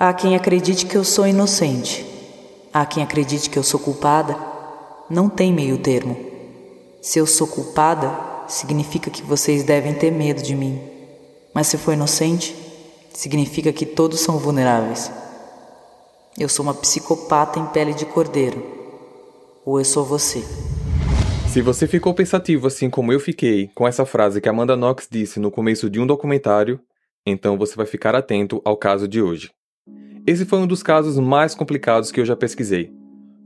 Há quem acredite que eu sou inocente. Há quem acredite que eu sou culpada. Não tem meio termo. Se eu sou culpada, significa que vocês devem ter medo de mim. Mas se for inocente, significa que todos são vulneráveis. Eu sou uma psicopata em pele de cordeiro. Ou eu sou você. Se você ficou pensativo assim como eu fiquei com essa frase que Amanda Knox disse no começo de um documentário, então você vai ficar atento ao caso de hoje. Esse foi um dos casos mais complicados que eu já pesquisei.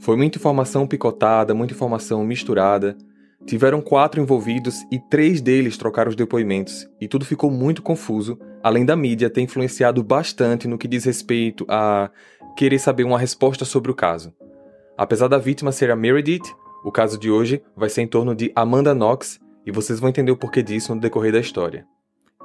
Foi muita informação picotada, muita informação misturada. Tiveram quatro envolvidos e três deles trocaram os depoimentos, e tudo ficou muito confuso, além da mídia ter influenciado bastante no que diz respeito a querer saber uma resposta sobre o caso. Apesar da vítima ser a Meredith, o caso de hoje vai ser em torno de Amanda Knox e vocês vão entender o porquê disso no decorrer da história.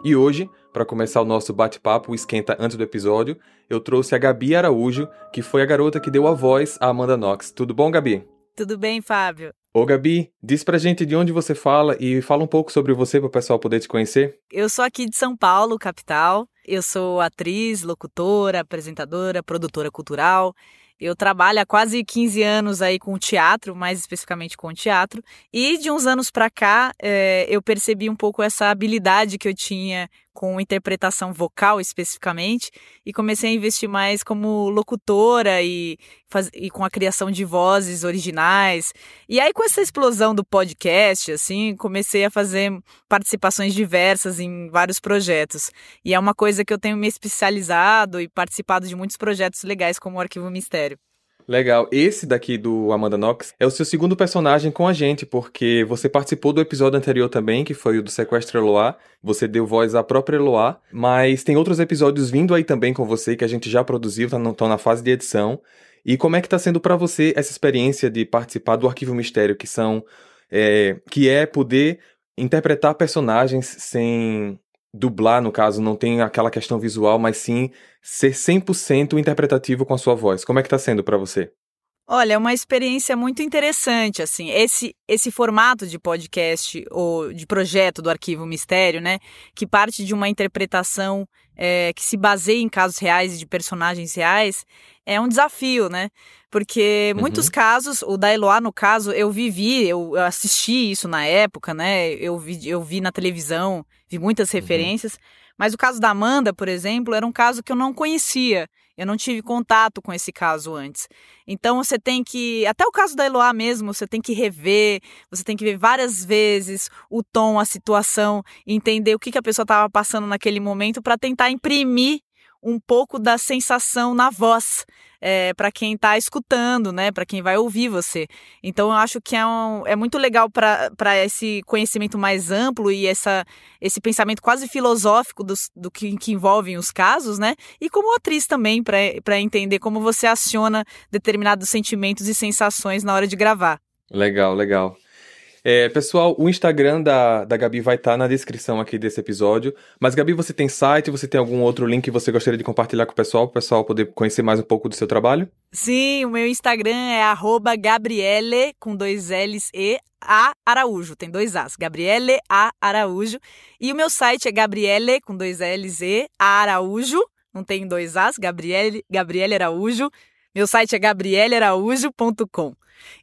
E hoje, para começar o nosso bate-papo, o esquenta antes do episódio, eu trouxe a Gabi Araújo, que foi a garota que deu a voz a Amanda Knox. Tudo bom, Gabi? Tudo bem, Fábio. Ô, Gabi, diz pra gente de onde você fala e fala um pouco sobre você para o pessoal poder te conhecer. Eu sou aqui de São Paulo, capital. Eu sou atriz, locutora, apresentadora, produtora cultural. Eu trabalho há quase 15 anos aí com teatro, mais especificamente com teatro, e de uns anos para cá é, eu percebi um pouco essa habilidade que eu tinha com interpretação vocal especificamente, e comecei a investir mais como locutora e, faz, e com a criação de vozes originais. E aí, com essa explosão do podcast, assim, comecei a fazer participações diversas em vários projetos. E é uma coisa que eu tenho me especializado e participado de muitos projetos legais, como o Arquivo Mistério. Legal. Esse daqui do Amanda Knox é o seu segundo personagem com a gente, porque você participou do episódio anterior também, que foi o do Sequestro Eloá. Você deu voz à própria Eloá, mas tem outros episódios vindo aí também com você que a gente já produziu, estão tá na fase de edição. E como é que está sendo para você essa experiência de participar do Arquivo Mistério, que são é, que é poder interpretar personagens sem dublar, no caso, não tem aquela questão visual, mas sim ser 100% interpretativo com a sua voz. Como é que tá sendo para você? Olha, é uma experiência muito interessante, assim, esse esse formato de podcast ou de projeto do Arquivo Mistério, né, que parte de uma interpretação é, que se baseia em casos reais e de personagens reais, é um desafio, né, porque uhum. muitos casos, o da Eloá, no caso, eu vivi, eu assisti isso na época, né, eu vi, eu vi na televisão, vi muitas uhum. referências, uhum. mas o caso da Amanda, por exemplo, era um caso que eu não conhecia, eu não tive contato com esse caso antes. Então você tem que, até o caso da Eloá mesmo, você tem que rever, você tem que ver várias vezes o tom, a situação, entender o que, que a pessoa estava passando naquele momento para tentar imprimir um pouco da sensação na voz é, para quem está escutando, né? Para quem vai ouvir você. Então eu acho que é, um, é muito legal para esse conhecimento mais amplo e essa, esse pensamento quase filosófico dos, do que, que envolvem os casos, né? E como atriz também, para entender como você aciona determinados sentimentos e sensações na hora de gravar. Legal, legal. É, pessoal, o Instagram da, da Gabi vai estar tá na descrição aqui desse episódio. Mas, Gabi, você tem site? Você tem algum outro link que você gostaria de compartilhar com o pessoal, para o pessoal poder conhecer mais um pouco do seu trabalho? Sim, o meu Instagram é Gabriele, com dois L's e A Araújo. Tem dois As. Gabriele A Araújo. E o meu site é Gabriele, com dois L's e A Araújo. Não tem dois As. Gabriele, Gabriele Araújo. Meu site é gabrielearaújo.com.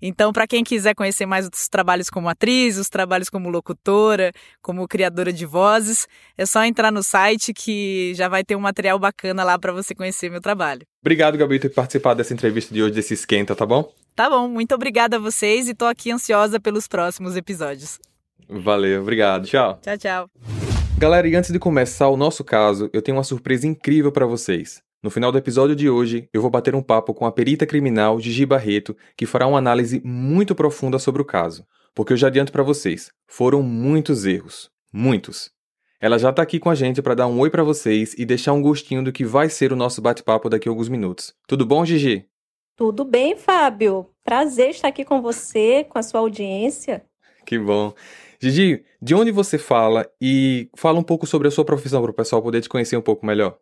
Então, para quem quiser conhecer mais os trabalhos como atriz, os trabalhos como locutora, como criadora de vozes, é só entrar no site que já vai ter um material bacana lá para você conhecer meu trabalho. Obrigado, Gabi, por ter participado dessa entrevista de hoje, desse esquenta, tá bom? Tá bom, muito obrigada a vocês e tô aqui ansiosa pelos próximos episódios. Valeu, obrigado. Tchau. Tchau, tchau. Galera, e antes de começar o nosso caso, eu tenho uma surpresa incrível para vocês. No final do episódio de hoje, eu vou bater um papo com a perita criminal Gigi Barreto, que fará uma análise muito profunda sobre o caso. Porque eu já adianto para vocês, foram muitos erros. Muitos. Ela já está aqui com a gente para dar um oi para vocês e deixar um gostinho do que vai ser o nosso bate-papo daqui a alguns minutos. Tudo bom, Gigi? Tudo bem, Fábio. Prazer estar aqui com você, com a sua audiência. Que bom. Gigi, de onde você fala e fala um pouco sobre a sua profissão para o pessoal poder te conhecer um pouco melhor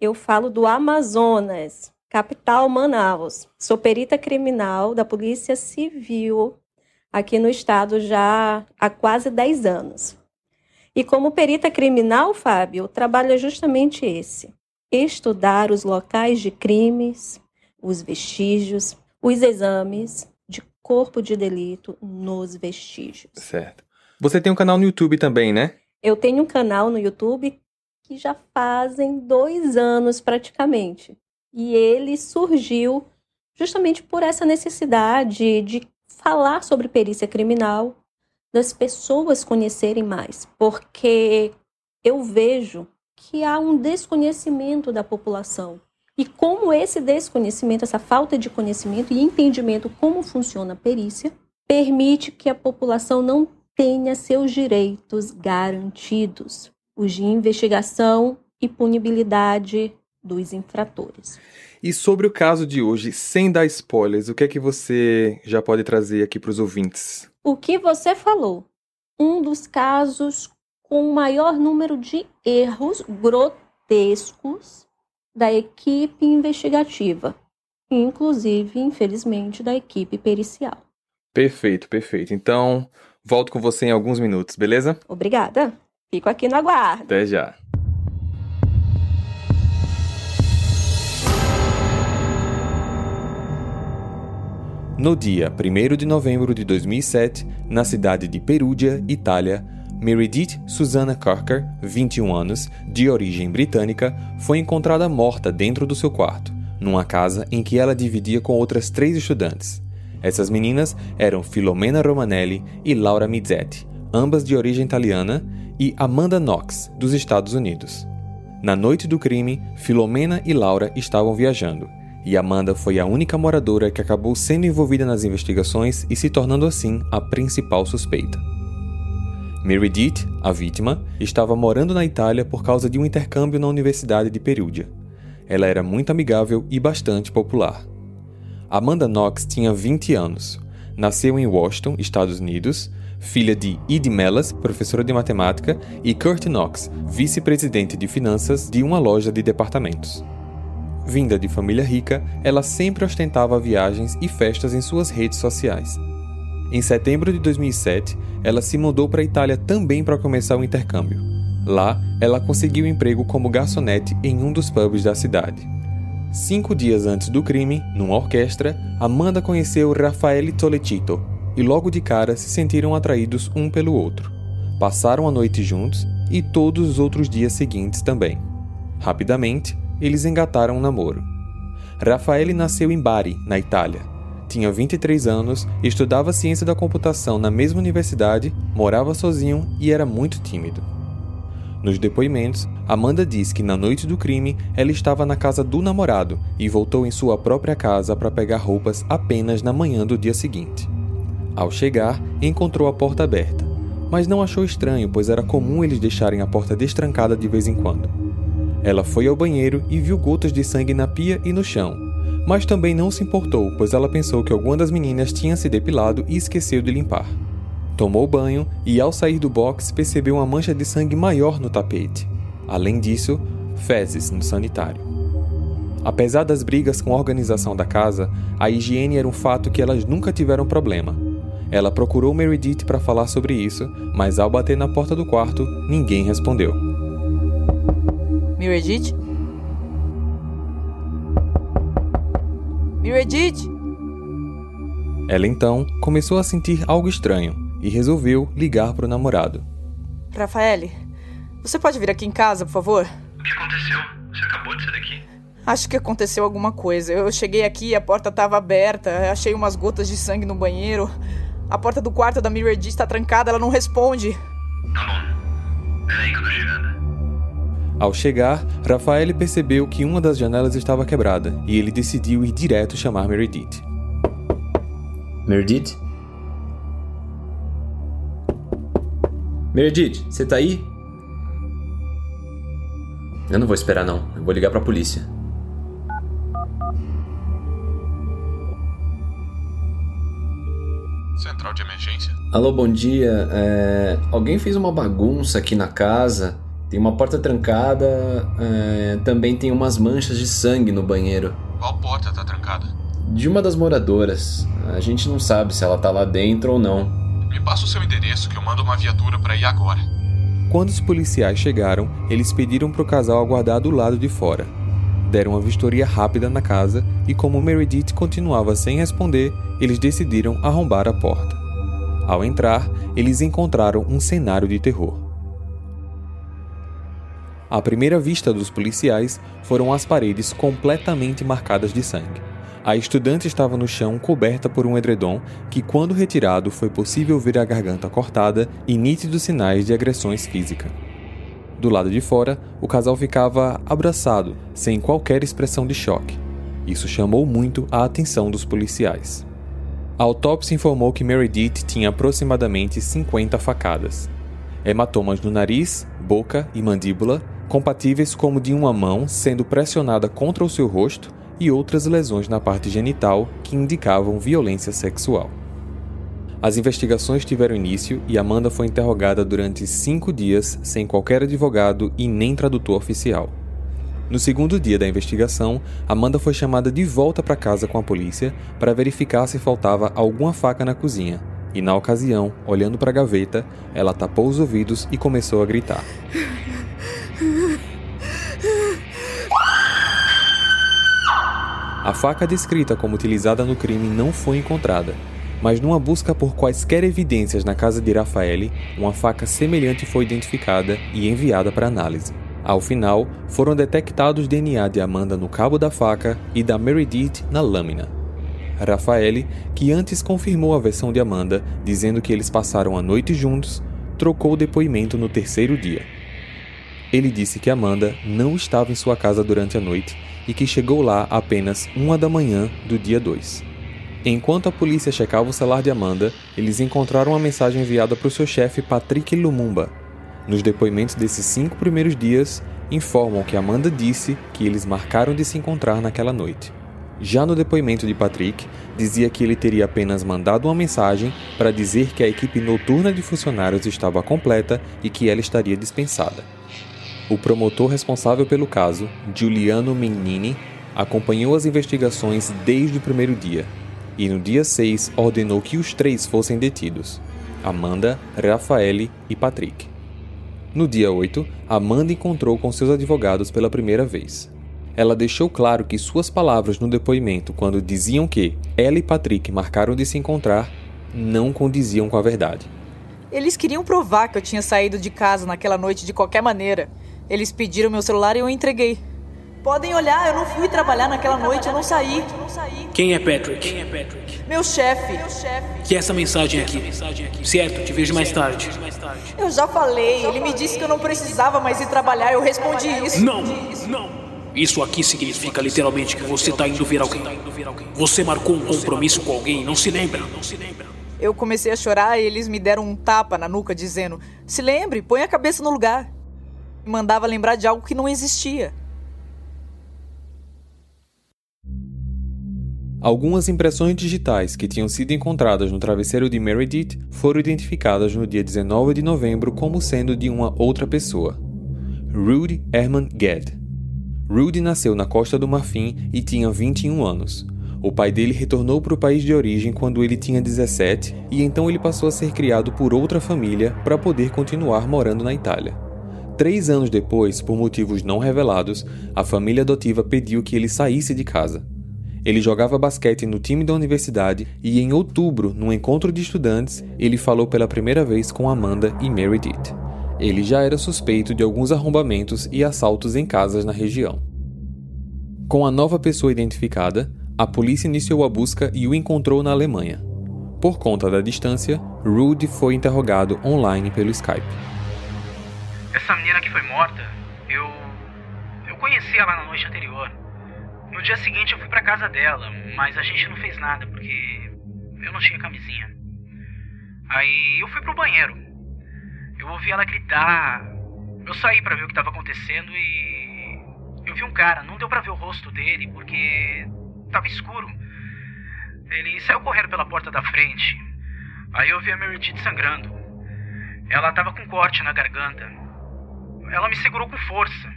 eu falo do Amazonas, capital Manaus. Sou perita criminal da Polícia Civil aqui no estado já há quase 10 anos. E como perita criminal, Fábio, o trabalho é justamente esse: estudar os locais de crimes, os vestígios, os exames de corpo de delito nos vestígios. Certo. Você tem um canal no YouTube também, né? Eu tenho um canal no YouTube que já fazem dois anos praticamente. E ele surgiu justamente por essa necessidade de falar sobre perícia criminal, das pessoas conhecerem mais, porque eu vejo que há um desconhecimento da população. E como esse desconhecimento, essa falta de conhecimento e entendimento como funciona a perícia, permite que a população não tenha seus direitos garantidos, os de investigação e punibilidade dos infratores. E sobre o caso de hoje, sem dar spoilers, o que é que você já pode trazer aqui para os ouvintes? O que você falou, um dos casos com o maior número de erros grotescos da equipe investigativa, inclusive, infelizmente, da equipe pericial. Perfeito, perfeito. Então, volto com você em alguns minutos, beleza? Obrigada. Fico aqui no aguardo. Até já. No dia 1 de novembro de 2007, na cidade de Perugia, Itália, Meredith Susanna Corker, 21 anos, de origem britânica, foi encontrada morta dentro do seu quarto, numa casa em que ela dividia com outras três estudantes. Essas meninas eram Filomena Romanelli e Laura Mizzetti, ambas de origem italiana, e Amanda Knox, dos Estados Unidos. Na noite do crime, Filomena e Laura estavam viajando, e Amanda foi a única moradora que acabou sendo envolvida nas investigações e se tornando assim a principal suspeita. Meredith, a vítima, estava morando na Itália por causa de um intercâmbio na Universidade de Perugia. Ela era muito amigável e bastante popular. Amanda Knox tinha 20 anos. Nasceu em Washington, Estados Unidos, filha de Edie Mellas, professora de matemática, e Kurt Knox, vice-presidente de finanças de uma loja de departamentos. Vinda de família rica, ela sempre ostentava viagens e festas em suas redes sociais. Em setembro de 2007, ela se mudou para a Itália também para começar o intercâmbio. Lá, ela conseguiu emprego como garçonete em um dos pubs da cidade. Cinco dias antes do crime, numa orquestra, Amanda conheceu Raffaele Tolecito e logo de cara se sentiram atraídos um pelo outro. Passaram a noite juntos e todos os outros dias seguintes também. Rapidamente, eles engataram um namoro. Raffaele nasceu em Bari, na Itália. Tinha 23 anos, estudava ciência da computação na mesma universidade, morava sozinho e era muito tímido. Nos depoimentos, Amanda diz que na noite do crime ela estava na casa do namorado e voltou em sua própria casa para pegar roupas apenas na manhã do dia seguinte. Ao chegar, encontrou a porta aberta, mas não achou estranho, pois era comum eles deixarem a porta destrancada de vez em quando. Ela foi ao banheiro e viu gotas de sangue na pia e no chão, mas também não se importou, pois ela pensou que alguma das meninas tinha se depilado e esqueceu de limpar. Tomou banho e, ao sair do box, percebeu uma mancha de sangue maior no tapete. Além disso, fezes no sanitário. Apesar das brigas com a organização da casa, a higiene era um fato que elas nunca tiveram problema. Ela procurou Meredith para falar sobre isso, mas ao bater na porta do quarto, ninguém respondeu. Meredith? Meredith? Ela então começou a sentir algo estranho e resolveu ligar para o namorado. Rafaele, você pode vir aqui em casa, por favor? O que aconteceu? Você acabou de sair daqui? Acho que aconteceu alguma coisa. Eu cheguei aqui, a porta estava aberta, achei umas gotas de sangue no banheiro. A porta do quarto da Meredith está trancada, ela não responde. Tá bom. Peraí que eu tô chegando. Ao chegar, Rafael percebeu que uma das janelas estava quebrada e ele decidiu ir direto chamar Meredith. Meredith? Meredith, você tá aí? Eu não vou esperar não, eu vou ligar pra polícia. De emergência? Alô, bom dia. É, Alguém fez uma bagunça aqui na casa. Tem uma porta trancada, é, também tem umas manchas de sangue no banheiro. Qual porta tá trancada? De uma das moradoras. A gente não sabe se ela tá lá dentro ou não. Me passa o seu endereço que eu mando uma viatura pra ir agora. Quando os policiais chegaram, eles pediram para o casal aguardar do lado de fora. deram uma vistoria rápida na casa e, como Meredith continuava sem responder, eles decidiram arrombar a porta. Ao entrar, eles encontraram um cenário de terror. À primeira vista dos policiais foram as paredes completamente marcadas de sangue. A estudante estava no chão coberta por um edredom que, quando retirado, foi possível ver a garganta cortada e nítidos sinais de agressões físicas. Do lado de fora, o casal ficava abraçado, sem qualquer expressão de choque. Isso chamou muito a atenção dos policiais. A autópsia informou que Meredith tinha aproximadamente 50 facadas. Hematomas no nariz, boca e mandíbula, compatíveis como de uma mão sendo pressionada contra o seu rosto e outras lesões na parte genital que indicavam violência sexual. As investigações tiveram início e Amanda foi interrogada durante cinco dias sem qualquer advogado e nem tradutor oficial. No segundo dia da investigação, Amanda foi chamada de volta para casa com a polícia para verificar se faltava alguma faca na cozinha. E na ocasião, olhando para a gaveta, ela tapou os ouvidos e começou a gritar. A faca descrita como utilizada no crime não foi encontrada, mas numa busca por quaisquer evidências na casa de Rafaele, uma faca semelhante foi identificada e enviada para análise. Ao final, foram detectados DNA de Amanda no cabo da faca e da Meredith na lâmina. Rafaele, que antes confirmou a versão de Amanda, dizendo que eles passaram a noite juntos, trocou o depoimento no terceiro dia. Ele disse que Amanda não estava em sua casa durante a noite e que chegou lá apenas uma da manhã do dia 2. Enquanto a polícia checava o celular de Amanda, eles encontraram uma mensagem enviada para o seu chefe Patrick Lumumba. Nos depoimentos desses cinco primeiros dias, informam que Amanda disse que eles marcaram de se encontrar naquela noite. Já no depoimento de Patrick, dizia que ele teria apenas mandado uma mensagem para dizer que a equipe noturna de funcionários estava completa e que ela estaria dispensada. O promotor responsável pelo caso, Giuliano Menini, acompanhou as investigações desde o primeiro dia e no dia 6 ordenou que os três fossem detidos: Amanda, Rafaele e Patrick. No dia 8, Amanda encontrou com seus advogados pela primeira vez. Ela deixou claro que suas palavras no depoimento, quando diziam que ela e Patrick marcaram de se encontrar, não condiziam com a verdade. Eles queriam provar que eu tinha saído de casa naquela noite de qualquer maneira. Eles pediram meu celular e eu entreguei. Podem olhar, eu não fui trabalhar naquela noite, eu não saí. Quem é Patrick? Quem é Patrick? Meu chefe. Que é essa mensagem aqui? Certo, te vejo mais tarde. Eu já falei, ele me disse que eu não precisava mais ir trabalhar, eu respondi isso. Não, não. Isso aqui significa literalmente que você está indo ver alguém. Você marcou um compromisso com alguém, não se lembra? Eu comecei a chorar e eles me deram um tapa na nuca dizendo: "Se lembre, põe a cabeça no lugar" mandava lembrar de algo que não existia. Algumas impressões digitais que tinham sido encontradas no travesseiro de Meredith foram identificadas no dia 19 de novembro como sendo de uma outra pessoa, Rudy Herman Gedd. Rudy nasceu na Costa do Marfim e tinha 21 anos. O pai dele retornou para o país de origem quando ele tinha 17 e então ele passou a ser criado por outra família para poder continuar morando na Itália. Três anos depois, por motivos não revelados, a família adotiva pediu que ele saísse de casa. Ele jogava basquete no time da universidade e, em outubro, num encontro de estudantes, ele falou pela primeira vez com Amanda e Meredith. Ele já era suspeito de alguns arrombamentos e assaltos em casas na região. Com a nova pessoa identificada, a polícia iniciou a busca e o encontrou na Alemanha. Por conta da distância, Rude foi interrogado online pelo Skype. Essa menina que foi morta, eu. Eu conheci ela na noite anterior. No dia seguinte eu fui pra casa dela, mas a gente não fez nada porque eu não tinha camisinha. Aí eu fui pro banheiro. Eu ouvi ela gritar. Eu saí para ver o que estava acontecendo e. Eu vi um cara, não deu para ver o rosto dele porque tava escuro. Ele saiu correndo pela porta da frente. Aí eu vi a Meredith sangrando. Ela tava com corte na garganta. Ela me segurou com força.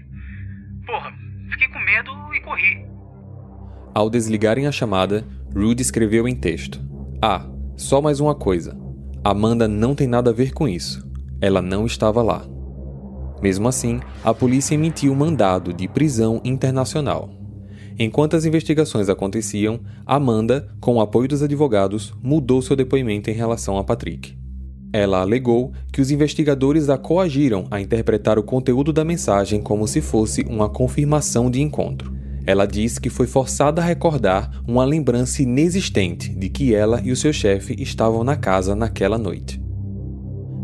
Porra, fiquei com medo e corri. Ao desligarem a chamada, Rudy escreveu em texto: Ah, só mais uma coisa. Amanda não tem nada a ver com isso. Ela não estava lá. Mesmo assim, a polícia emitiu mandado de prisão internacional. Enquanto as investigações aconteciam, Amanda, com o apoio dos advogados, mudou seu depoimento em relação a Patrick. Ela alegou que os investigadores a coagiram a interpretar o conteúdo da mensagem como se fosse uma confirmação de encontro. Ela diz que foi forçada a recordar uma lembrança inexistente de que ela e o seu chefe estavam na casa naquela noite.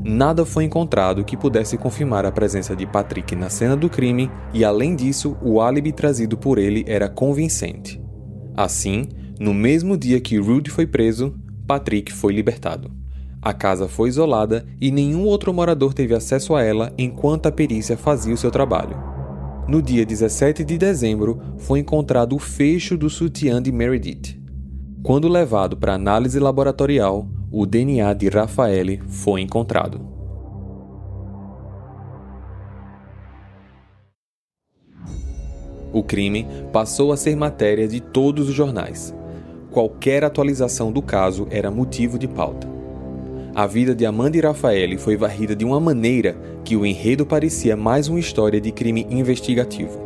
Nada foi encontrado que pudesse confirmar a presença de Patrick na cena do crime e, além disso, o álibi trazido por ele era convincente. Assim, no mesmo dia que Rudy foi preso, Patrick foi libertado. A casa foi isolada e nenhum outro morador teve acesso a ela enquanto a perícia fazia o seu trabalho. No dia 17 de dezembro, foi encontrado o fecho do sutiã de Meredith. Quando levado para análise laboratorial, o DNA de Rafaele foi encontrado. O crime passou a ser matéria de todos os jornais. Qualquer atualização do caso era motivo de pauta a vida de Amanda e Rafael foi varrida de uma maneira que o enredo parecia mais uma história de crime investigativo.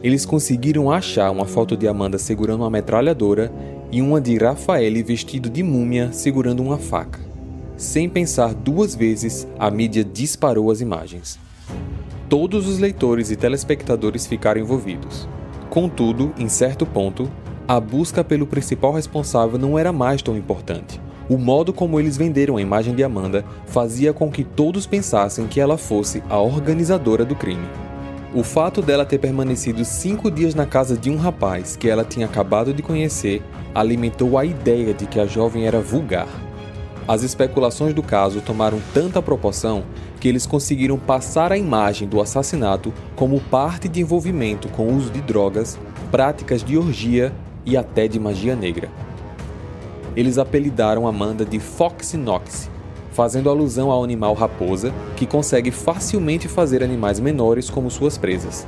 Eles conseguiram achar uma foto de Amanda segurando uma metralhadora e uma de Rafael vestido de múmia segurando uma faca. Sem pensar duas vezes, a mídia disparou as imagens. Todos os leitores e telespectadores ficaram envolvidos. Contudo, em certo ponto, a busca pelo principal responsável não era mais tão importante. O modo como eles venderam a imagem de Amanda fazia com que todos pensassem que ela fosse a organizadora do crime. O fato dela ter permanecido cinco dias na casa de um rapaz que ela tinha acabado de conhecer alimentou a ideia de que a jovem era vulgar. As especulações do caso tomaram tanta proporção que eles conseguiram passar a imagem do assassinato como parte de envolvimento com o uso de drogas, práticas de orgia e até de magia negra eles apelidaram Amanda de Fox Nox, fazendo alusão ao animal raposa, que consegue facilmente fazer animais menores como suas presas.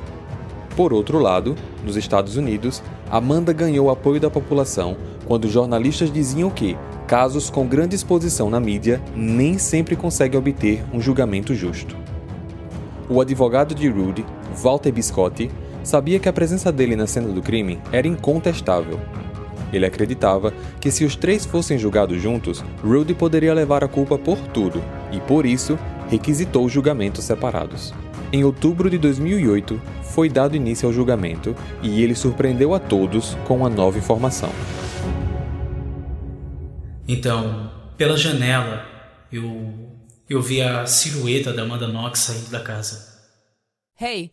Por outro lado, nos Estados Unidos, Amanda ganhou apoio da população quando jornalistas diziam que casos com grande exposição na mídia nem sempre conseguem obter um julgamento justo. O advogado de Rudy, Walter Biscotti, sabia que a presença dele na cena do crime era incontestável ele acreditava que se os três fossem julgados juntos, Rudy poderia levar a culpa por tudo e, por isso, requisitou julgamentos separados. Em outubro de 2008, foi dado início ao julgamento e ele surpreendeu a todos com uma nova informação. Então, pela janela, eu eu vi a silhueta da Amanda Knox saindo da casa. Hey,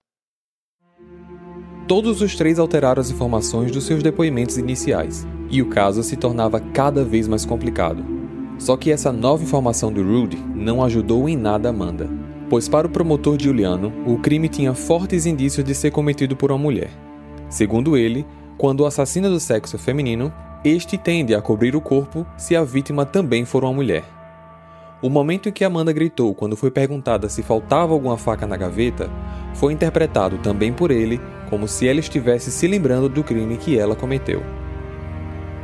Todos os três alteraram as informações dos seus depoimentos iniciais, e o caso se tornava cada vez mais complicado. Só que essa nova informação do Rudy não ajudou em nada Amanda, pois para o promotor Giuliano, o crime tinha fortes indícios de ser cometido por uma mulher. Segundo ele, quando o assassino do sexo feminino, este tende a cobrir o corpo se a vítima também for uma mulher. O momento em que Amanda gritou quando foi perguntada se faltava alguma faca na gaveta foi interpretado também por ele como se ela estivesse se lembrando do crime que ela cometeu.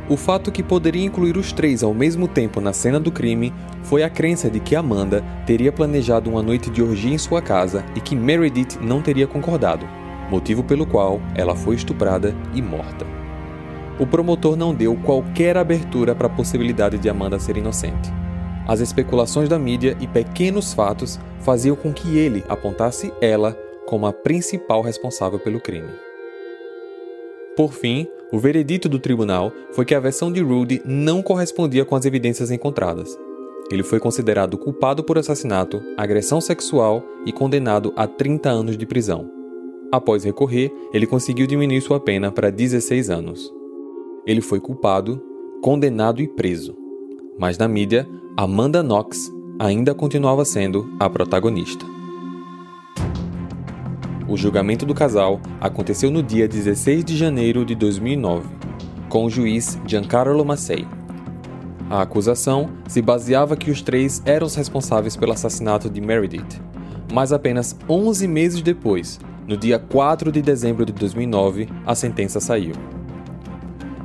O fato que poderia incluir os três ao mesmo tempo na cena do crime foi a crença de que Amanda teria planejado uma noite de orgia em sua casa e que Meredith não teria concordado, motivo pelo qual ela foi estuprada e morta. O promotor não deu qualquer abertura para a possibilidade de Amanda ser inocente. As especulações da mídia e pequenos fatos faziam com que ele apontasse ela como a principal responsável pelo crime. Por fim, o veredito do tribunal foi que a versão de Rudy não correspondia com as evidências encontradas. Ele foi considerado culpado por assassinato, agressão sexual e condenado a 30 anos de prisão. Após recorrer, ele conseguiu diminuir sua pena para 16 anos. Ele foi culpado, condenado e preso. Mas na mídia, Amanda Knox ainda continuava sendo a protagonista. O julgamento do casal aconteceu no dia 16 de janeiro de 2009, com o juiz Giancarlo Massei. A acusação se baseava que os três eram os responsáveis pelo assassinato de Meredith, mas apenas 11 meses depois, no dia 4 de dezembro de 2009, a sentença saiu.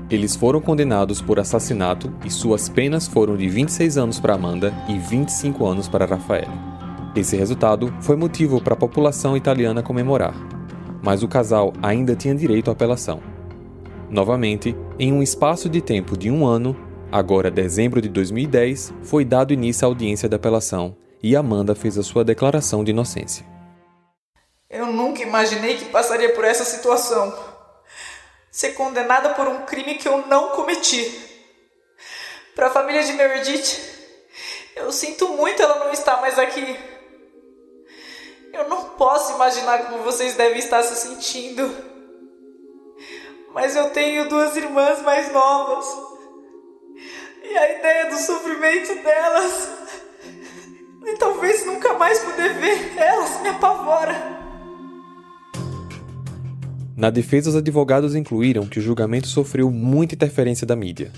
Eles foram condenados por assassinato e suas penas foram de 26 anos para Amanda e 25 anos para Rafael. Esse resultado foi motivo para a população italiana comemorar, mas o casal ainda tinha direito à apelação. Novamente, em um espaço de tempo de um ano, Agora, dezembro de 2010, foi dado início à audiência da apelação e Amanda fez a sua declaração de inocência. Eu nunca imaginei que passaria por essa situação. Ser condenada por um crime que eu não cometi. Para a família de Meredith, eu sinto muito ela não estar mais aqui. Eu não posso imaginar como vocês devem estar se sentindo. Mas eu tenho duas irmãs mais novas. E a ideia do sofrimento delas. E talvez nunca mais poder ver elas me apavora. Na defesa, os advogados incluíram que o julgamento sofreu muita interferência da mídia,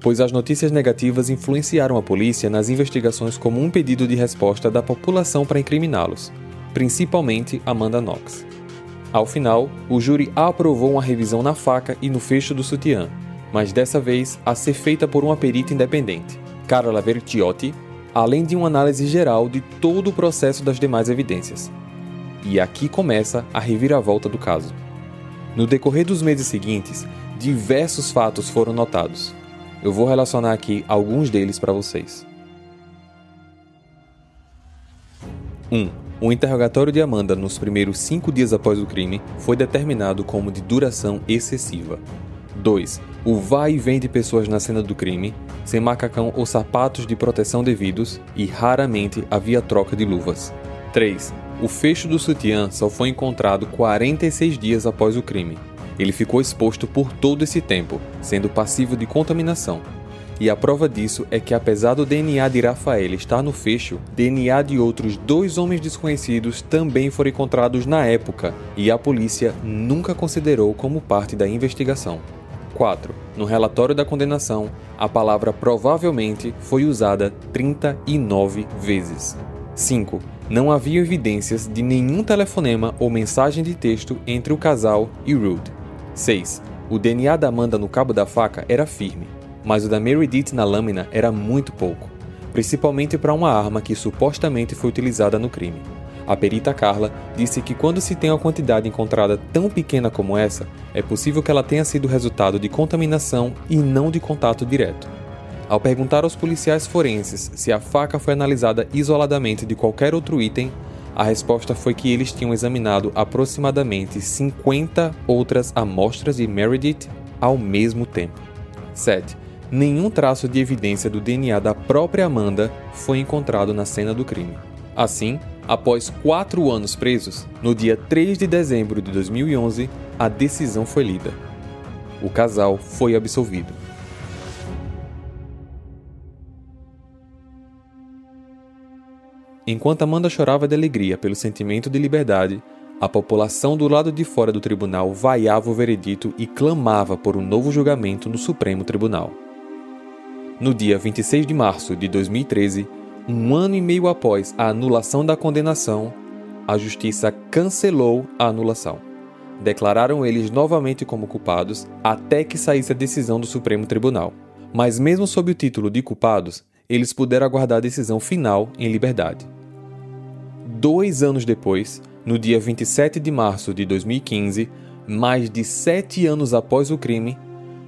pois as notícias negativas influenciaram a polícia nas investigações como um pedido de resposta da população para incriminá-los, principalmente Amanda Knox. Ao final, o júri aprovou uma revisão na faca e no fecho do sutiã, mas dessa vez a ser feita por uma perita independente, Carola Vertiotti, além de uma análise geral de todo o processo das demais evidências. E aqui começa a reviravolta do caso. No decorrer dos meses seguintes, diversos fatos foram notados. Eu vou relacionar aqui alguns deles para vocês. 1. Um, o interrogatório de Amanda nos primeiros cinco dias após o crime foi determinado como de duração excessiva. 2. O vai e vem de pessoas na cena do crime, sem macacão ou sapatos de proteção devidos e raramente havia troca de luvas. 3. O fecho do sutiã só foi encontrado 46 dias após o crime. Ele ficou exposto por todo esse tempo, sendo passivo de contaminação. E a prova disso é que, apesar do DNA de Rafael estar no fecho, DNA de outros dois homens desconhecidos também foram encontrados na época, e a polícia nunca considerou como parte da investigação. 4. No relatório da condenação, a palavra provavelmente foi usada 39 vezes. 5. Não havia evidências de nenhum telefonema ou mensagem de texto entre o casal e Rude. 6. O DNA da Amanda no cabo da faca era firme, mas o da Meredith na lâmina era muito pouco, principalmente para uma arma que supostamente foi utilizada no crime. A perita Carla disse que quando se tem uma quantidade encontrada tão pequena como essa, é possível que ela tenha sido resultado de contaminação e não de contato direto. Ao perguntar aos policiais forenses se a faca foi analisada isoladamente de qualquer outro item, a resposta foi que eles tinham examinado aproximadamente 50 outras amostras de Meredith ao mesmo tempo. 7. Nenhum traço de evidência do DNA da própria Amanda foi encontrado na cena do crime. Assim, Após quatro anos presos, no dia 3 de dezembro de 2011, a decisão foi lida. O casal foi absolvido. Enquanto Amanda chorava de alegria pelo sentimento de liberdade, a população do lado de fora do tribunal vaiava o veredito e clamava por um novo julgamento no Supremo Tribunal. No dia 26 de março de 2013, um ano e meio após a anulação da condenação, a justiça cancelou a anulação. Declararam eles novamente como culpados até que saísse a decisão do Supremo Tribunal. Mas, mesmo sob o título de culpados, eles puderam aguardar a decisão final em liberdade. Dois anos depois, no dia 27 de março de 2015, mais de sete anos após o crime,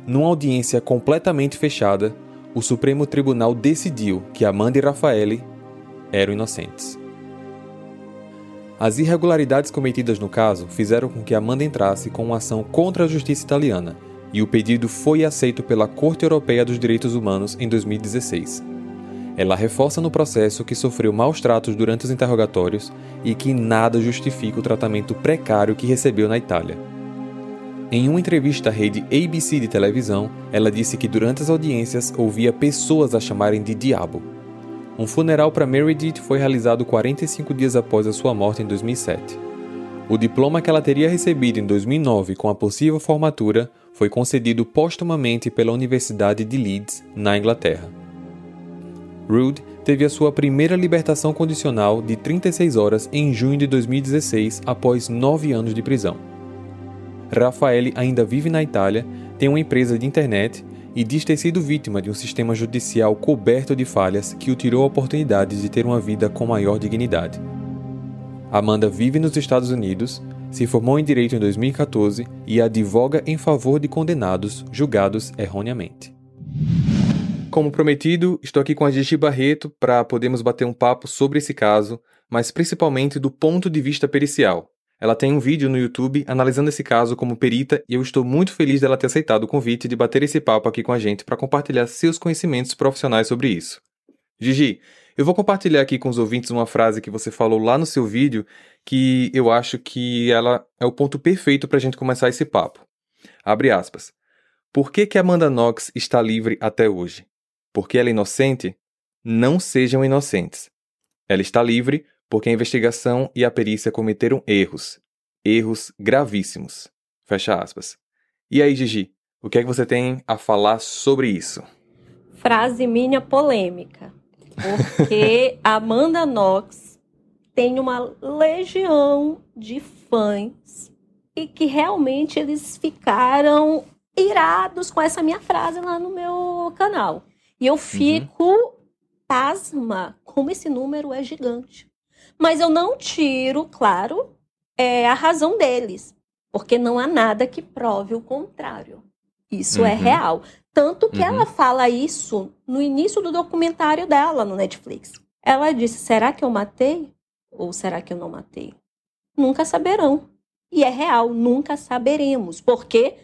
numa audiência completamente fechada, o Supremo Tribunal decidiu que Amanda e Rafaele eram inocentes. As irregularidades cometidas no caso fizeram com que Amanda entrasse com uma ação contra a justiça italiana, e o pedido foi aceito pela Corte Europeia dos Direitos Humanos em 2016. Ela reforça no processo que sofreu maus tratos durante os interrogatórios e que nada justifica o tratamento precário que recebeu na Itália. Em uma entrevista à rede ABC de televisão, ela disse que durante as audiências ouvia pessoas a chamarem de diabo. Um funeral para Meredith foi realizado 45 dias após a sua morte em 2007. O diploma que ela teria recebido em 2009 com a possível formatura foi concedido póstumamente pela Universidade de Leeds, na Inglaterra. Rude teve a sua primeira libertação condicional de 36 horas em junho de 2016, após nove anos de prisão. Raffaele ainda vive na Itália, tem uma empresa de internet e diz ter sido vítima de um sistema judicial coberto de falhas que o tirou a oportunidade de ter uma vida com maior dignidade. Amanda vive nos Estados Unidos, se formou em direito em 2014 e advoga em favor de condenados julgados erroneamente. Como prometido, estou aqui com a Gigi Barreto para podermos bater um papo sobre esse caso, mas principalmente do ponto de vista pericial. Ela tem um vídeo no YouTube analisando esse caso como perita e eu estou muito feliz dela ter aceitado o convite de bater esse papo aqui com a gente para compartilhar seus conhecimentos profissionais sobre isso. Gigi, eu vou compartilhar aqui com os ouvintes uma frase que você falou lá no seu vídeo que eu acho que ela é o ponto perfeito para a gente começar esse papo. Abre aspas. Por que, que Amanda Knox está livre até hoje? Porque ela é inocente? Não sejam inocentes. Ela está livre porque a investigação e a perícia cometeram erros, erros gravíssimos. Fecha aspas. E aí, Gigi, o que é que você tem a falar sobre isso? Frase minha polêmica. Porque Amanda Knox tem uma legião de fãs e que realmente eles ficaram irados com essa minha frase lá no meu canal. E eu fico uhum. pasma como esse número é gigante. Mas eu não tiro, claro, é, a razão deles, porque não há nada que prove o contrário. Isso é uhum. é real. Tanto que uhum. ela fala isso no início do documentário dela no Netflix. Ela disse: será que eu matei? Ou será que eu não matei? Nunca saberão. E é real, nunca saberemos, porque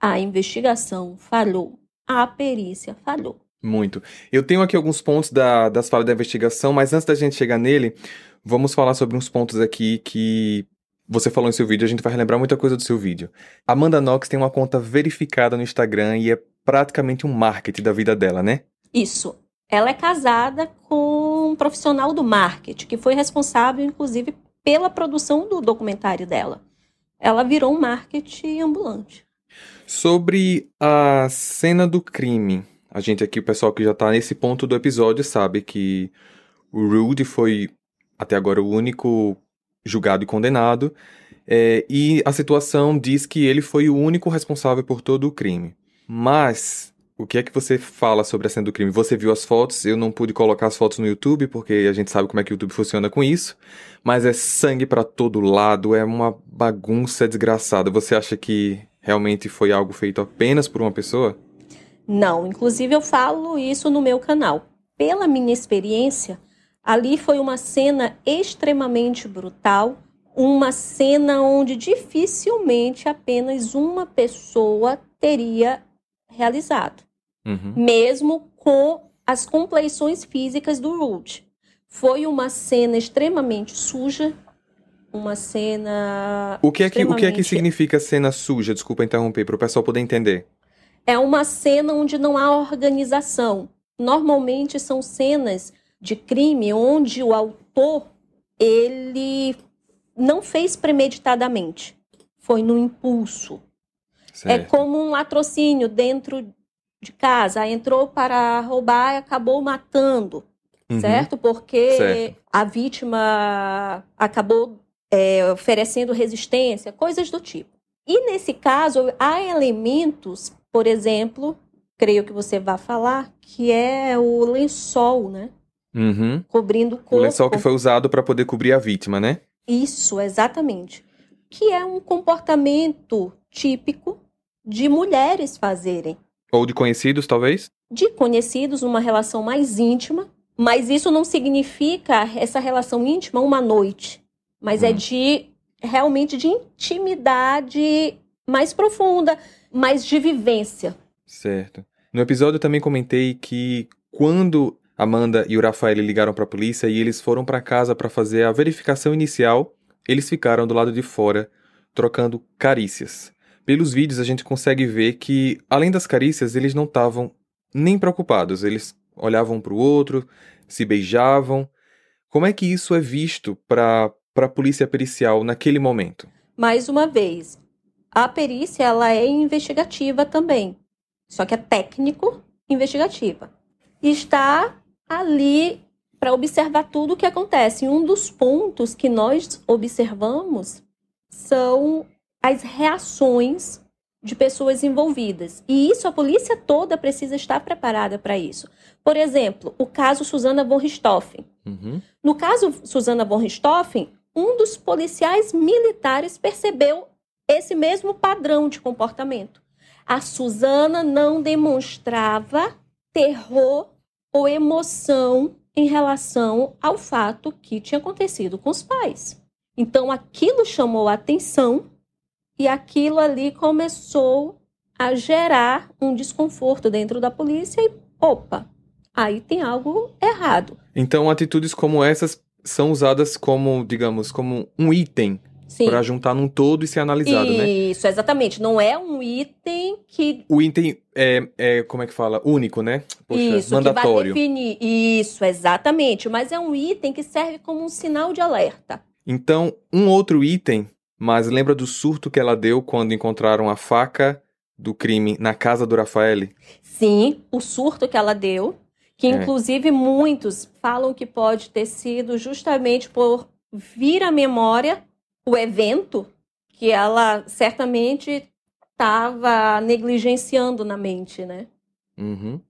a investigação falhou, a perícia falhou. Muito. Eu tenho aqui alguns pontos da, das falas da investigação, mas antes da gente chegar nele, Vamos falar sobre uns pontos aqui que você falou em seu vídeo, a gente vai relembrar muita coisa do seu vídeo. Amanda Knox tem uma conta verificada no Instagram e é praticamente um marketing da vida dela, né? Isso. Ela é casada com um profissional do marketing, que foi responsável, inclusive, pela produção do documentário dela. Ela virou um marketing ambulante. Sobre a cena do crime, a gente aqui, o pessoal que já tá nesse ponto do episódio, sabe que o Rude foi até agora o único julgado e condenado, é, e a situação diz que ele foi o único responsável por todo o crime. Mas o que é que você fala sobre a cena do crime? Você viu as fotos? Eu não pude colocar as fotos no YouTube porque a gente sabe como é que o YouTube funciona com isso. Mas é sangue para todo lado, é uma bagunça desgraçada. Você acha que realmente foi algo feito apenas por uma pessoa? Não, inclusive eu falo isso no meu canal. Pela minha experiência, Ali foi uma cena extremamente brutal, uma cena onde dificilmente apenas uma pessoa teria realizado, uhum. mesmo com as compleições físicas do Rude. Foi uma cena extremamente suja, uma cena. O que é que, extremamente... o que, é que significa cena suja? Desculpa interromper, para o pessoal poder entender. É uma cena onde não há organização. Normalmente são cenas de crime onde o autor ele não fez premeditadamente, foi no impulso. É certo. É como um latrocínio dentro de casa, entrou para roubar e acabou matando, uhum. certo? Porque certo. a vítima acabou é, oferecendo resistência, coisas do tipo. E nesse caso, há elementos, por exemplo, creio que você vai falar, que é o lençol, né? Uhum. Cobrindo o corpo. O lençol que foi usado para poder cobrir a vítima, né? Isso, exatamente. Que é um comportamento típico de mulheres fazerem. Ou de conhecidos, talvez? De conhecidos, uma relação mais íntima. Mas isso não significa essa relação íntima uma noite. Mas é hum. é de realmente de intimidade mais profunda, mais de vivência. Certo. No episódio eu também comentei que quando Amanda e o Rafael ligaram para a polícia e eles foram para casa para fazer a verificação inicial. Eles ficaram do lado de fora, trocando carícias. Pelos vídeos a gente consegue ver que, além das carícias, eles não estavam nem preocupados. Eles olhavam para o outro, se beijavam. Como é que isso é visto para a polícia pericial naquele momento? Mais uma vez, a perícia ela é investigativa também, só que é técnico investigativa. Está ali para observar tudo o que acontece. E um dos pontos que nós observamos são as reações de pessoas envolvidas. E isso a polícia toda precisa estar preparada para isso. Por exemplo, o caso Susana von Richthofen. Uhum. No caso Susana von Richthofen, um dos policiais militares percebeu esse mesmo padrão de comportamento. A Susana não demonstrava terror ou emoção em relação ao fato que tinha acontecido com os pais. Então aquilo chamou a atenção e aquilo ali começou a gerar um desconforto dentro da polícia e opa, aí tem algo errado. Então atitudes como essas são usadas como, digamos, como um item para juntar num todo e ser analisado, Isso, né? Isso, exatamente. Não é um item que. O item é, é, como é que fala? Único, né? Poxa, Isso, mandatório. que vai definir. Isso, exatamente. Mas é um item que serve como um sinal de alerta. Então, um outro item, mas lembra do surto que ela deu quando encontraram a faca do crime na casa do Rafael? Sim, o surto que ela deu, que É. inclusive muitos falam que pode ter sido justamente por vir à memória o evento que ela certamente estava negligenciando na mente, né? Uhum.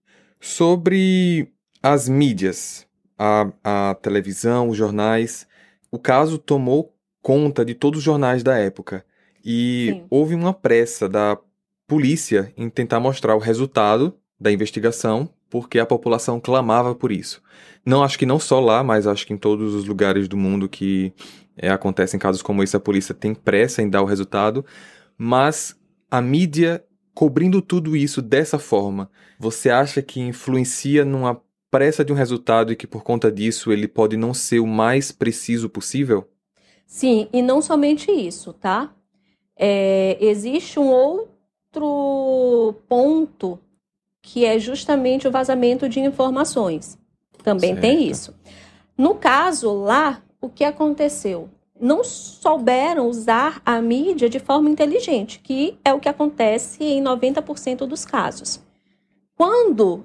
Sobre as mídias, a, a televisão, os jornais, o caso tomou conta de todos os jornais da época. E Sim. houve uma pressa da polícia em tentar mostrar o resultado da investigação, porque a população clamava por isso. Não acho que não só lá, mas acho que em todos os lugares do mundo que é, acontecem casos como esse, a polícia tem pressa em dar o resultado, mas a mídia cobrindo tudo isso dessa forma, você acha que influencia numa pressa de um resultado e que por conta disso ele pode não ser o mais preciso possível? Sim, e não somente isso, tá? É, existe um outro ponto que é justamente o vazamento de informações. Também tem Certo. isso. No caso lá, o que aconteceu? Não souberam usar a mídia de forma inteligente, que é o que acontece em 90% dos casos. Quando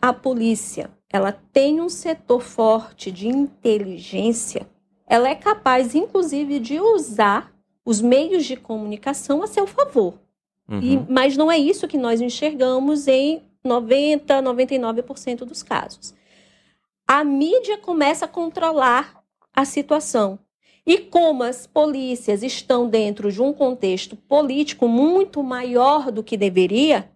a polícia ela tem um setor forte de inteligência, ela é capaz, inclusive, de usar os meios de comunicação a seu favor. E- Uhum. mas não é isso que nós enxergamos em 90, 99% dos casos. A mídia começa a controlar a situação. E como as polícias estão dentro de um contexto político muito maior do que deveria,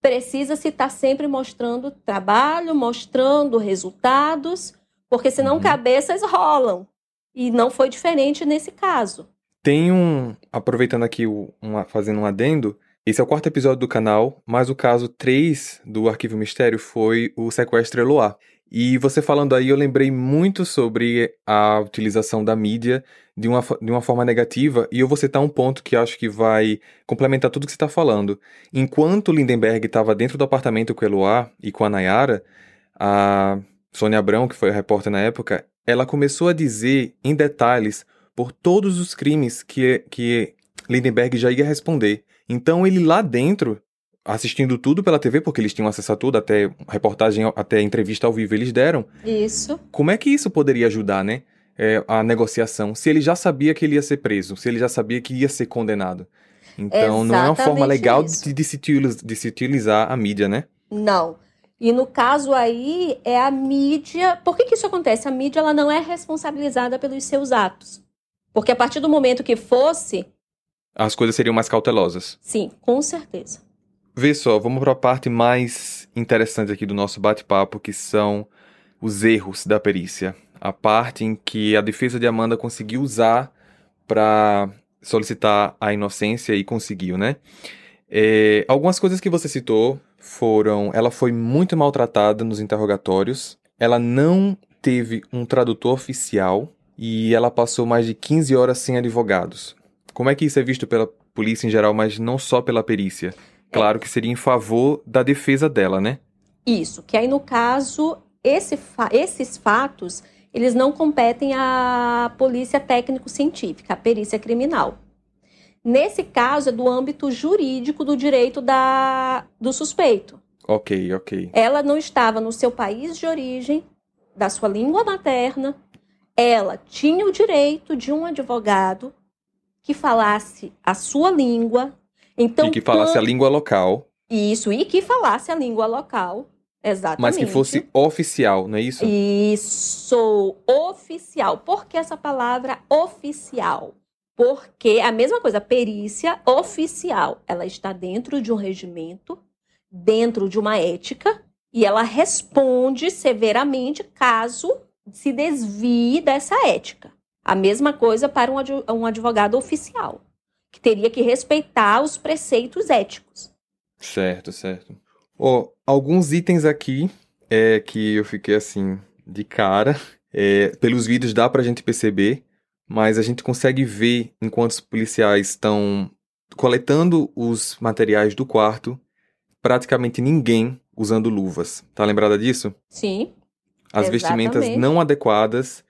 precisa-se estar sempre mostrando trabalho, mostrando resultados, porque senão Uhum. cabeças rolam. E não foi diferente nesse caso. Tem um. Aproveitando aqui, o- uma, fazendo um adendo. Esse é o quarto episódio do canal, mas o caso 3 do Arquivo Mistério foi o sequestro Eloá. E você falando aí, eu lembrei muito sobre a utilização da mídia de uma, de uma forma negativa, e eu vou citar um ponto que acho que vai complementar tudo que você está falando. Enquanto Lindenberg estava dentro do apartamento com Eloá e com a Nayara, a Sônia Abrão, que foi a repórter na época, ela começou a dizer em detalhes por todos os crimes que, que Lindenberg já ia responder. Então ele lá dentro, assistindo tudo pela TV, porque eles tinham acesso a tudo, até reportagem, até entrevista ao vivo eles deram. Isso. Como é que isso poderia ajudar, né? é, a negociação, se ele já sabia que ele ia ser preso, se ele já sabia que ia ser condenado. Então não é uma forma Exatamente legal de, de se utiliz- de se utilizar a mídia, né? Não. E no caso aí é a mídia. Por que, que isso acontece? A mídia ela não é responsabilizada pelos seus atos. Porque a partir do momento que fosse, As coisas seriam mais cautelosas. sim, com certeza. Vê só, vamos para a parte mais interessante aqui do nosso bate-papo, que são os erros da perícia. A parte em que a defesa de Amanda conseguiu usar para solicitar a inocência e conseguiu, né? É, algumas coisas que você citou foram: ela foi muito maltratada nos interrogatórios, ela não teve um tradutor oficial e ela passou mais de 15 horas sem advogados. Como é que isso é visto pela polícia em geral, mas não só pela perícia? Claro que seria em favor da defesa dela, né? Isso, que aí no caso, esse esses fatos, eles não competem à polícia técnico-científica, à perícia criminal. Nesse caso, é do âmbito jurídico do direito da, do suspeito. Ok, ok. Ela não estava no seu país de origem, da sua língua materna. Ela tinha o direito de um advogado que falasse a sua língua. Então, e que falasse a língua local. Isso, e que falasse a língua local. Exatamente. Mas que fosse oficial, não é isso? Isso, oficial. Por que essa palavra oficial? Porque a mesma coisa, perícia oficial, ela está dentro de um regimento, dentro de uma ética, e ela responde severamente caso se desvie dessa ética. A mesma coisa para um advogado oficial, que teria que respeitar os preceitos éticos. Certo, certo. Oh, alguns itens aqui é que eu fiquei assim de cara. É, pelos vídeos dá pra gente perceber, mas a gente consegue ver enquanto os policiais estão coletando os materiais do quarto, praticamente ninguém usando luvas. Tá lembrada disso? Sim. As exatamente. vestimentas não adequadas.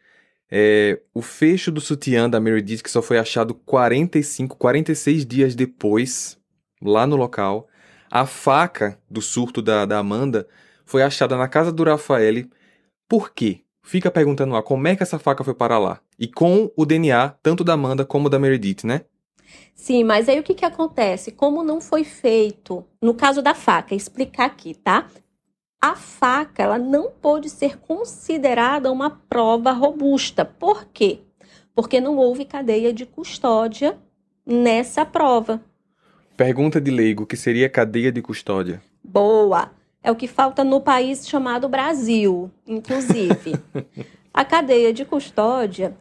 É, o fecho do sutiã da Meredith, que só foi achado 45, 46 dias depois, lá no local. A faca do surto da, da Amanda foi achada na casa do Rafael. Por quê? Fica perguntando lá como é que essa faca foi para lá. E com o DNA, tanto da Amanda como da Meredith, né? Sim, mas aí o que, que acontece? Como não foi feito, no caso da faca, explicar aqui, tá? A faca, ela não pode ser considerada uma prova robusta. Por quê? Porque não houve cadeia de custódia nessa prova. Pergunta de leigo, que seria cadeia de custódia? Boa! É o que falta no país chamado Brasil, inclusive. a cadeia de custódia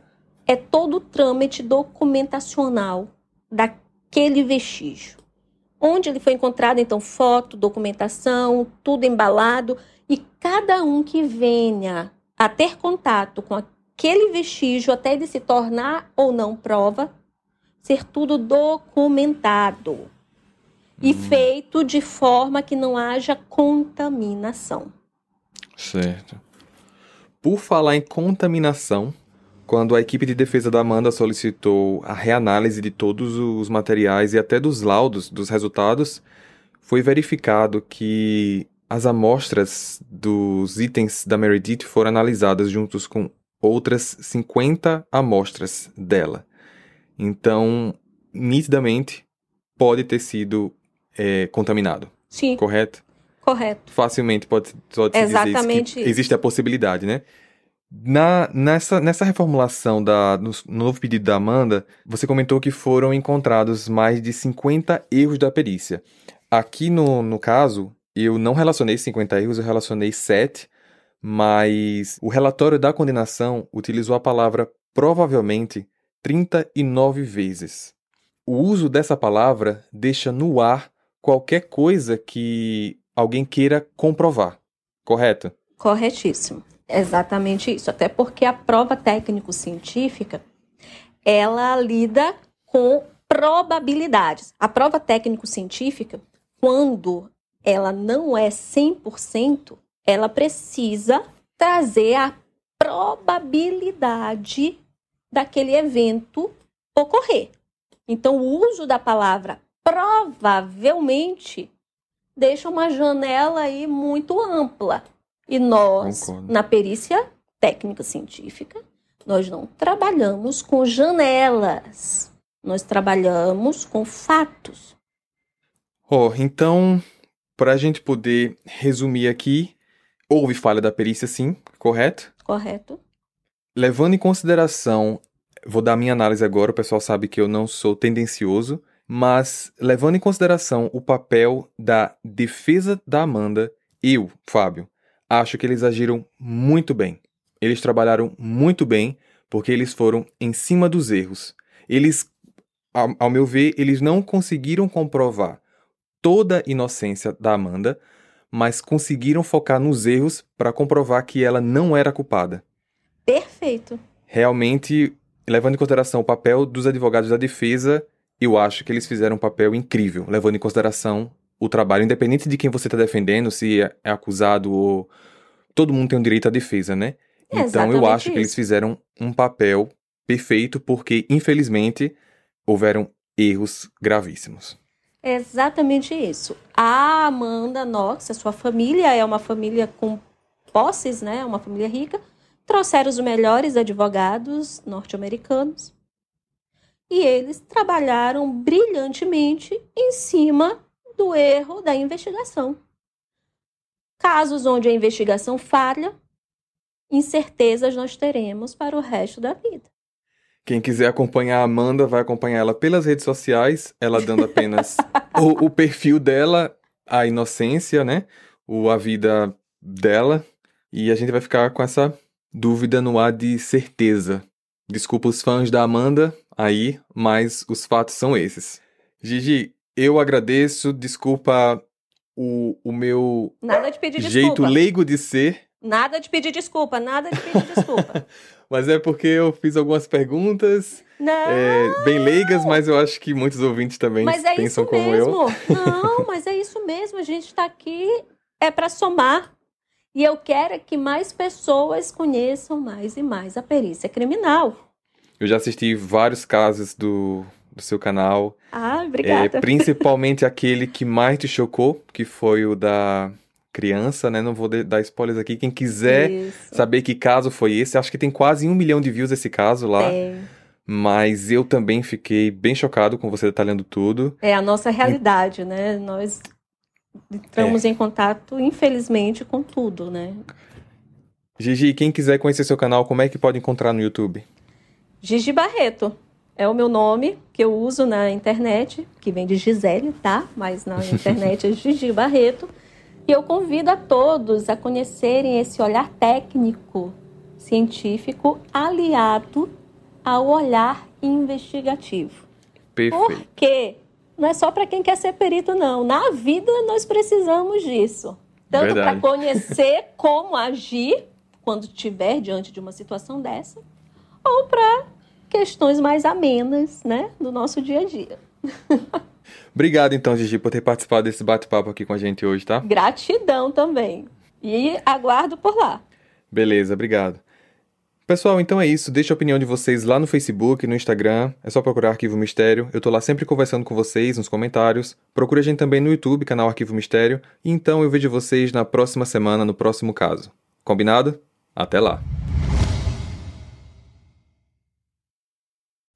é todo o trâmite documentacional daquele vestígio. Onde ele foi encontrado, então, foto, documentação, tudo embalado, e cada um que venha a ter contato com aquele vestígio até ele se tornar ou não prova, ser tudo documentado e hum. feito de forma que não haja contaminação. Certo. Por falar em contaminação, quando a equipe de defesa da Amanda solicitou a reanálise de todos os materiais e até dos laudos dos resultados, foi verificado que as amostras dos itens da Meredith foram analisadas juntos com outras 50 amostras dela. Então, nitidamente, pode ter sido é, contaminado. Sim. Correto? Correto. Facilmente pode, pode Exatamente dizer isso, existe a possibilidade, né? Na, nessa, nessa reformulação da, no, no novo pedido da Amanda, você comentou que foram encontrados mais de 50 erros da perícia. Aqui no, no caso, eu não relacionei 50 erros, eu relacionei 7, mas o relatório da condenação utilizou a palavra provavelmente 39 vezes. O uso dessa palavra deixa no ar qualquer coisa que alguém queira comprovar, correto? Corretíssimo. Exatamente isso. Até porque a prova técnico-científica ela lida com probabilidades. A prova técnico-científica, quando ela não é 100%, ela precisa trazer a probabilidade daquele evento ocorrer. Então, o uso da palavra provavelmente deixa uma janela aí muito ampla. E nós, Concordo. na perícia técnica científica, nós não trabalhamos com janelas. Nós trabalhamos com fatos. Oh, então, para a gente poder resumir aqui, houve falha da perícia, sim, correto? Correto. Levando em consideração, vou dar minha análise agora, o pessoal sabe que eu não sou tendencioso, mas, levando em consideração o papel da defesa da Amanda, eu, Fábio, acho que eles agiram muito bem. Eles trabalharam muito bem porque eles foram em cima dos erros. Eles, ao, ao meu ver, eles não conseguiram comprovar toda a inocência da Amanda, mas conseguiram focar nos erros para comprovar que ela não era culpada. Perfeito. Realmente, levando em consideração o papel dos advogados da defesa eu acho que eles fizeram um papel incrível, levando em consideração o trabalho, independente de quem você está defendendo, se é acusado ou. Todo mundo tem um direito à defesa, né? Então eu acho que eles isso. fizeram um papel perfeito porque, infelizmente, houveram erros gravíssimos. É exatamente isso. A Amanda Knox, a sua família é uma família com posses, né? Uma família rica. Trouxeram os melhores advogados norte-americanos e eles trabalharam brilhantemente em cima do erro da investigação. Casos onde a investigação falha, incertezas nós teremos para o resto da vida. Quem quiser acompanhar a Amanda vai acompanhar ela pelas redes sociais, ela dando apenas o, o perfil dela, a inocência, né? O, a vida dela. E a gente vai ficar com essa dúvida no ar de certeza. Desculpa os fãs da Amanda aí, mas os fatos são esses. Gigi, eu agradeço, desculpa o, o meu Nada de pedir jeito desculpa. leigo de ser, Nada de pedir desculpa, nada de pedir desculpa. mas é porque eu fiz algumas perguntas é, bem leigas, mas eu acho que muitos ouvintes também mas é pensam isso como mesmo. eu. Não, mas é isso mesmo. A gente está aqui é para somar. E eu quero é que mais pessoas conheçam mais e mais a perícia criminal. Eu já assisti vários casos do, do seu canal, Ah, é, obrigada. principalmente aquele que mais te chocou, que foi o da criança, né? Não vou dar spoilers aqui. Quem quiser Isso. saber que caso foi esse, acho que tem quase um milhão de views esse caso lá. É, Mas eu também fiquei bem chocado com você detalhando tudo. é a nossa realidade, né? Nós entramos É. em contato, infelizmente, com tudo, né? Gigi, quem quiser conhecer seu canal, como é que pode encontrar no YouTube? Gigi Barreto é o meu nome que eu uso na internet, que vem de Gisele, tá? Mas na internet é Gigi Barreto. E eu convido a todos a conhecerem esse olhar técnico, científico, aliado ao olhar investigativo. Perfeito. Porque não é só para quem quer ser perito, não. Na vida nós precisamos disso. Tanto para conhecer como agir quando estiver diante de uma situação dessa, ou para questões mais amenas, né, do nosso dia a dia. Obrigado então, Gigi, por ter participado desse bate-papo aqui com a gente hoje, tá? Gratidão também. E aguardo por lá. Beleza, obrigado. Pessoal, então é isso. Deixa a opinião de vocês lá no Facebook, no Instagram. É só procurar Arquivo Mistério. Eu tô lá sempre conversando com vocês nos comentários. Procure a gente também no YouTube, canal Arquivo Mistério. E então eu vejo vocês na próxima semana, no próximo caso. Combinado? Até lá.